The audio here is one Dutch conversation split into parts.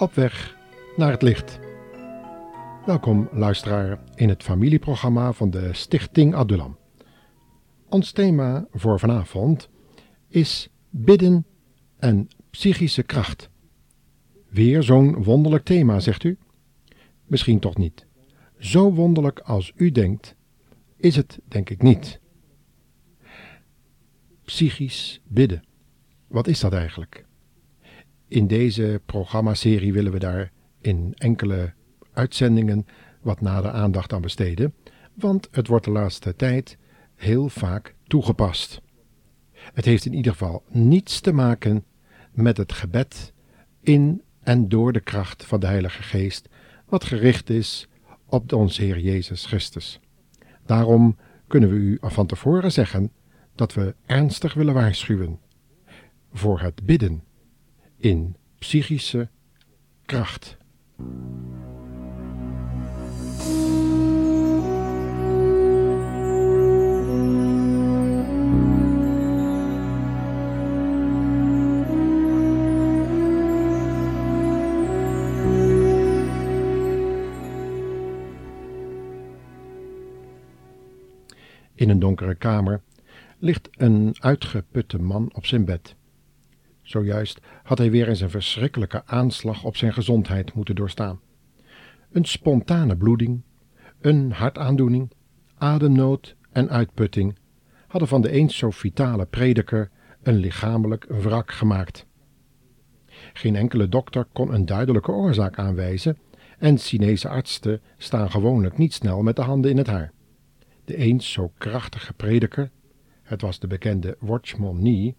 Op weg naar het licht. Welkom luisteraar in het familieprogramma van de Stichting Adulam. Ons thema voor vanavond is bidden en psychische kracht. Weer zo'n wonderlijk thema, zegt u? Misschien toch niet. Zo wonderlijk als u denkt, is het denk ik niet. Psychisch bidden. Wat is dat eigenlijk? In deze programmaserie willen we daar in enkele uitzendingen wat nader aandacht aan besteden, want het wordt de laatste tijd heel vaak toegepast. Het heeft in ieder geval niets te maken met het gebed in en door de kracht van de Heilige Geest, wat gericht is op onze Heer Jezus Christus. Daarom kunnen we u van tevoren zeggen dat we ernstig willen waarschuwen voor het bidden in psychische kracht. In een donkere kamer ligt een uitgeputte man op zijn bed. Zojuist had hij weer eens een verschrikkelijke aanslag op zijn gezondheid moeten doorstaan. Een spontane bloeding, een hartaandoening, ademnood en uitputting hadden van de eens zo vitale prediker een lichamelijk wrak gemaakt. Geen enkele dokter kon een duidelijke oorzaak aanwijzen en Chinese artsen staan gewoonlijk niet snel met de handen in het haar. De eens zo krachtige prediker, het was de bekende Watchman Nee,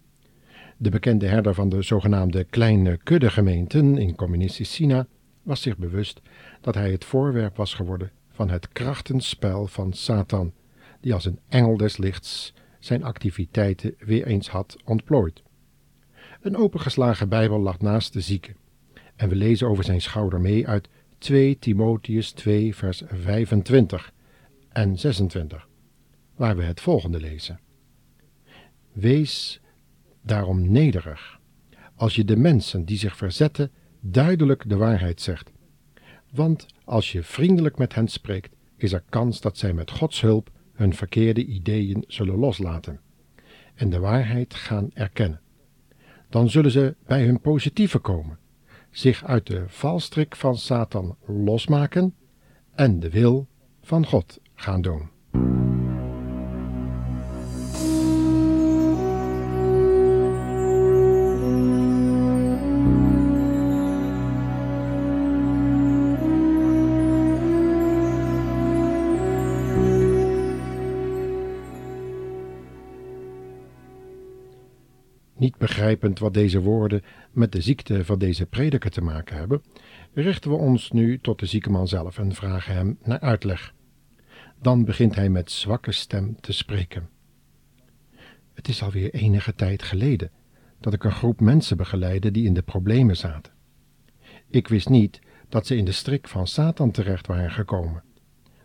de bekende herder van de zogenaamde kleine kuddegemeenten in communistisch China was zich bewust dat hij het voorwerp was geworden van het krachtenspel van Satan, die als een engel des lichts zijn activiteiten weer eens had ontplooid. Een opengeslagen Bijbel lag naast de zieke, en we lezen over zijn schouder mee uit 2 Timotheus 2, vers 25 en 26, waar we het volgende lezen. Wees daarom nederig, als je de mensen die zich verzetten duidelijk de waarheid zegt. Want als je vriendelijk met hen spreekt, is er kans dat zij met Gods hulp hun verkeerde ideeën zullen loslaten en de waarheid gaan erkennen. Dan zullen ze bij hun positieve komen, zich uit de valstrik van Satan losmaken en de wil van God gaan doen. Niet begrijpend wat deze woorden met de ziekte van deze prediker te maken hebben, richten we ons nu tot de zieke man zelf en vragen hem naar uitleg. Dan begint hij met zwakke stem te spreken. Het is alweer enige tijd geleden dat ik een groep mensen begeleidde die in de problemen zaten. Ik wist niet dat ze in de strik van Satan terecht waren gekomen,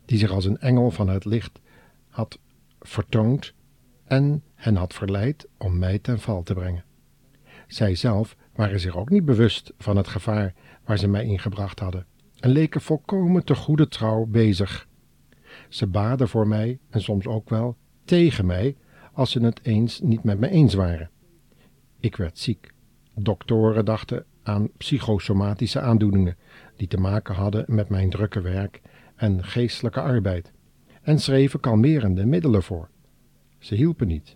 die zich als een engel van het licht had vertoond en hen had verleid om mij ten val te brengen. Zij zelf waren zich ook niet bewust van het gevaar waar ze mij ingebracht hadden en leken volkomen te goede trouw bezig. Ze baden voor mij en soms ook wel tegen mij als ze het eens niet met me eens waren. Ik werd ziek. Doktoren dachten aan psychosomatische aandoeningen die te maken hadden met mijn drukke werk en geestelijke arbeid en schreven kalmerende middelen voor. Ze hielpen niet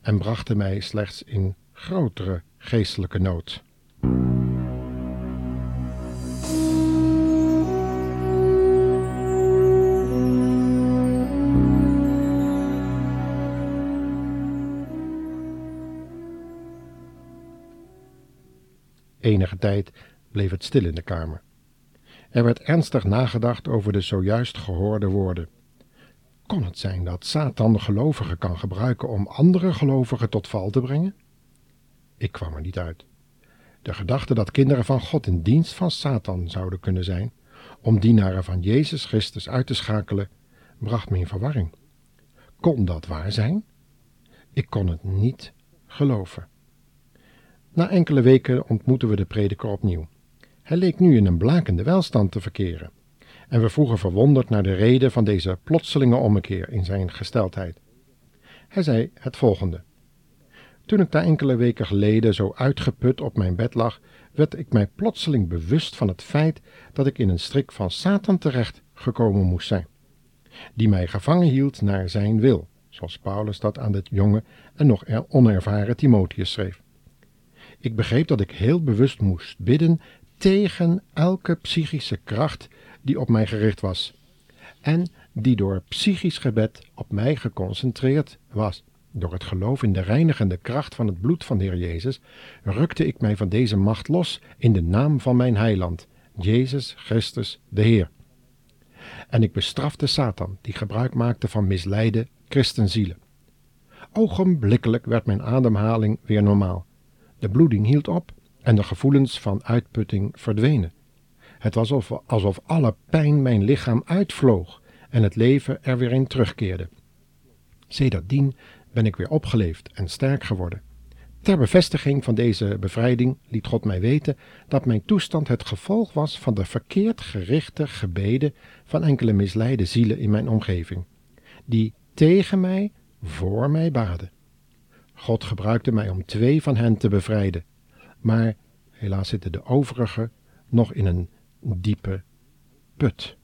en brachten mij slechts in grotere geestelijke nood. Enige tijd bleef het stil in de kamer. Er werd ernstig nagedacht over de zojuist gehoorde woorden. Kon het zijn dat Satan gelovigen kan gebruiken om andere gelovigen tot val te brengen? Ik kwam er niet uit. De gedachte dat kinderen van God in dienst van Satan zouden kunnen zijn, om dienaren van Jezus Christus uit te schakelen, bracht me in verwarring. Kon dat waar zijn? Ik kon het niet geloven. Na enkele weken ontmoetten we de prediker opnieuw. Hij leek nu in een blakende welstand te verkeren, en we vroegen verwonderd naar de reden van deze plotselinge ommekeer in zijn gesteldheid. Hij zei het volgende. Toen ik daar enkele weken geleden zo uitgeput op mijn bed lag, werd ik mij plotseling bewust van het feit dat ik in een strik van Satan terecht gekomen moest zijn, die mij gevangen hield naar zijn wil, zoals Paulus dat aan de jonge en nog onervaren Timotheus schreef. Ik begreep dat ik heel bewust moest bidden tegen elke psychische kracht die op mij gericht was en die door psychisch gebed op mij geconcentreerd was. Door het geloof in de reinigende kracht van het bloed van de Heer Jezus rukte ik mij van deze macht los in de naam van mijn heiland, Jezus Christus de Heer. En ik bestrafte Satan, die gebruik maakte van misleide christenzielen. Ogenblikkelijk werd mijn ademhaling weer normaal. De bloeding hield op en de gevoelens van uitputting verdwenen. Het was alsof, alsof alle pijn mijn lichaam uitvloog en het leven er weer in terugkeerde. Sedertdien ben ik weer opgeleefd en sterk geworden. Ter bevestiging van deze bevrijding liet God mij weten dat mijn toestand het gevolg was van de verkeerd gerichte gebeden van enkele misleide zielen in mijn omgeving, die tegen mij, voor mij baden. God gebruikte mij om twee van hen te bevrijden, maar helaas zitten de overigen nog in een diepe put.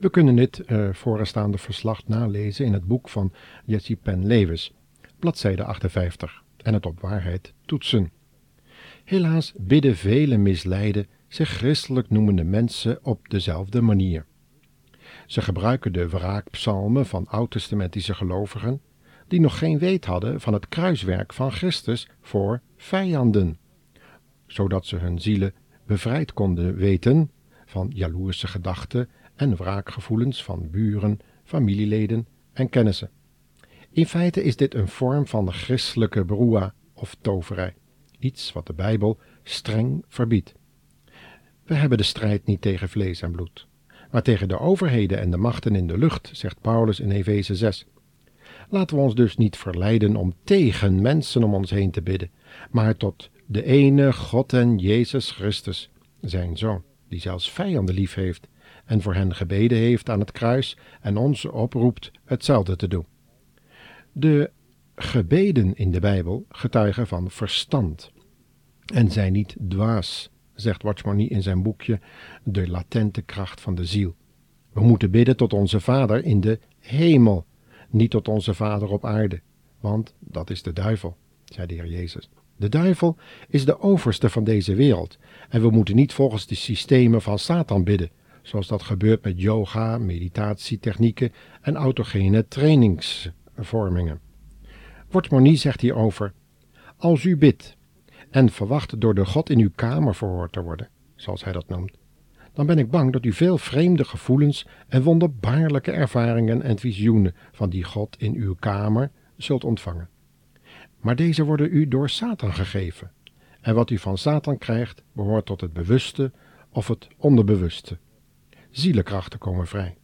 We kunnen dit uh, vooraanstaande verslag nalezen in het boek van Jesse Penn Lewis, bladzijde 58, en het op waarheid toetsen. Helaas bidden vele misleide, zich christelijk noemende mensen op dezelfde manier. Ze gebruiken de wraakpsalmen van oud-testamentische gelovigen, die nog geen weet hadden van het kruiswerk van Christus voor vijanden, zodat ze hun zielen bevrijd konden weten van jaloerse gedachten en wraakgevoelens van buren, familieleden en kennissen. In feite is dit een vorm van christelijke broa of toverij, iets wat de Bijbel streng verbiedt. We hebben de strijd niet tegen vlees en bloed, maar tegen de overheden en de machten in de lucht, zegt Paulus in Efeze 6. Laten we ons dus niet verleiden om tegen mensen om ons heen te bidden, maar tot de ene God en Jezus Christus, zijn Zoon, die zelfs vijanden lief heeft en voor hen gebeden heeft aan het kruis en ons oproept hetzelfde te doen. De gebeden in de Bijbel getuigen van verstand en zijn niet dwaas, zegt Watchmony in zijn boekje De latente kracht van de ziel. We moeten bidden tot onze Vader in de hemel, niet tot onze Vader op aarde, want dat is de duivel, zei de Heer Jezus. De duivel is de overste van deze wereld en we moeten niet volgens de systemen van Satan bidden, zoals dat gebeurt met yoga, meditatietechnieken en autogene trainingsvormingen. Wortmoni zegt hierover: Als u bidt en verwacht door de God in uw kamer verhoord te worden, zoals hij dat noemt, dan ben ik bang dat u veel vreemde gevoelens en wonderbaarlijke ervaringen en visioenen van die God in uw kamer zult ontvangen. Maar deze worden u door Satan gegeven. En wat u van Satan krijgt, behoort tot het bewuste of het onderbewuste. Zielenkrachten komen vrij.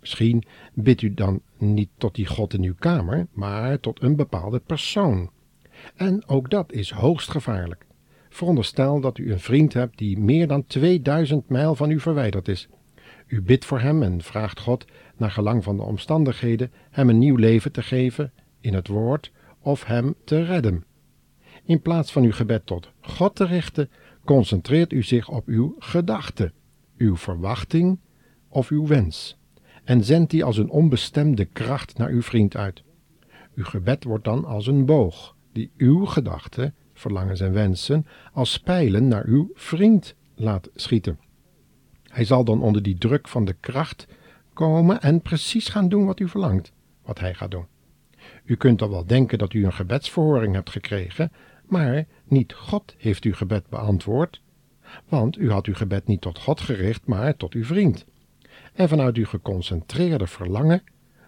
Misschien bidt u dan niet tot die God in uw kamer, maar tot een bepaalde persoon. En ook dat is hoogst gevaarlijk. Veronderstel dat u een vriend hebt die meer dan 2000 mijl van u verwijderd is. U bidt voor hem en vraagt God, naar gelang van de omstandigheden, hem een nieuw leven te geven in het woord of hem te redden. In plaats van uw gebed tot God te richten, concentreert u zich op uw gedachte, uw verwachting of uw wens en zendt die als een onbestemde kracht naar uw vriend uit. Uw gebed wordt dan als een boog, die uw gedachten, verlangens en wensen als pijlen naar uw vriend laat schieten. Hij zal dan onder die druk van de kracht komen en precies gaan doen wat u verlangt, wat hij gaat doen. U kunt al wel denken dat u een gebedsverhoring hebt gekregen, maar niet God heeft uw gebed beantwoord, want u had uw gebed niet tot God gericht, maar tot uw vriend. En vanuit uw geconcentreerde verlangen,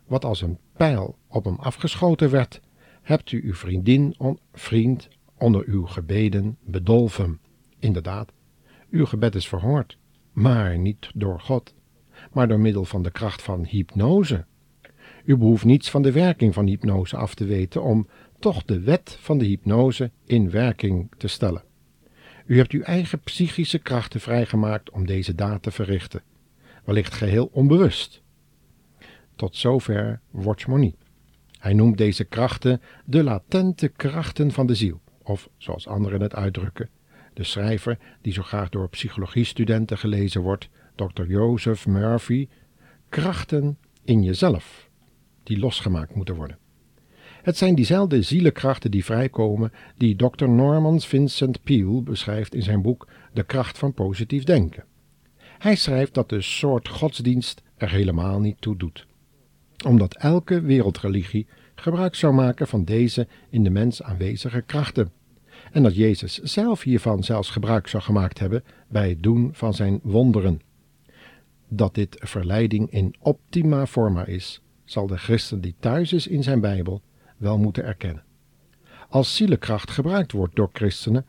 wat als een pijl op hem afgeschoten werd, hebt u uw vriendin, on, vriend onder uw gebeden bedolven. Inderdaad, uw gebed is verhoord, maar niet door God, maar door middel van de kracht van hypnose. U behoeft niets van de werking van hypnose af te weten om toch de wet van de hypnose in werking te stellen. U hebt uw eigen psychische krachten vrijgemaakt om deze daad te verrichten, wellicht geheel onbewust. Tot zover Watchmony. Hij noemt deze krachten de latente krachten van de ziel, of zoals anderen het uitdrukken, de schrijver die zo graag door psychologiestudenten gelezen wordt, Dr. Joseph Murphy, krachten in jezelf, die losgemaakt moeten worden. Het zijn diezelfde zielenkrachten die vrijkomen die Dr. Norman Vincent Peale beschrijft in zijn boek De kracht van positief denken. Hij schrijft dat de soort godsdienst er helemaal niet toe doet omdat elke wereldreligie gebruik zou maken van deze in de mens aanwezige krachten, en dat Jezus zelf hiervan zelfs gebruik zou gemaakt hebben bij het doen van zijn wonderen. Dat dit verleiding in optima forma is, zal de christen die thuis is in zijn Bijbel wel moeten erkennen. Als zielenkracht gebruikt wordt door christenen,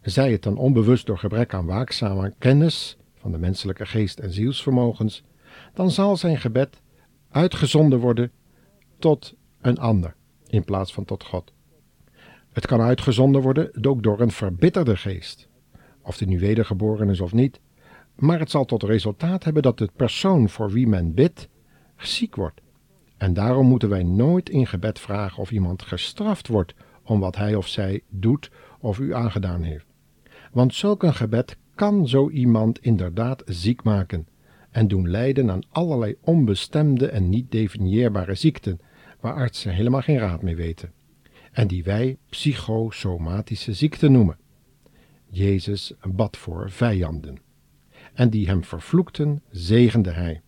zij het dan onbewust door gebrek aan waakzame kennis van de menselijke geest en zielsvermogens, dan zal zijn gebed uitgezonden worden tot een ander in plaats van tot God. Het kan uitgezonden worden ook door een verbitterde geest, of die nu wedergeboren is of niet, maar het zal tot resultaat hebben dat de persoon voor wie men bidt ziek wordt. En daarom moeten wij nooit in gebed vragen of iemand gestraft wordt om wat hij of zij doet of u aangedaan heeft. Want zulk een gebed kan zo iemand inderdaad ziek maken en doen lijden aan allerlei onbestemde en niet definieerbare ziekten, waar artsen helemaal geen raad mee weten, en die wij psychosomatische ziekten noemen. Jezus bad voor vijanden, en die hem vervloekten, zegende hij.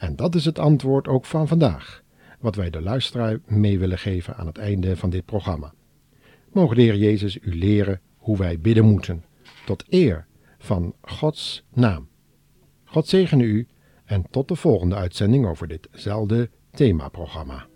En dat is het antwoord ook van vandaag, wat wij de luisteraar mee willen geven aan het einde van dit programma. Mogen de Heer Jezus u leren hoe wij bidden moeten, tot eer van Gods naam. God zegene u en tot de volgende uitzending over ditzelfde themaprogramma.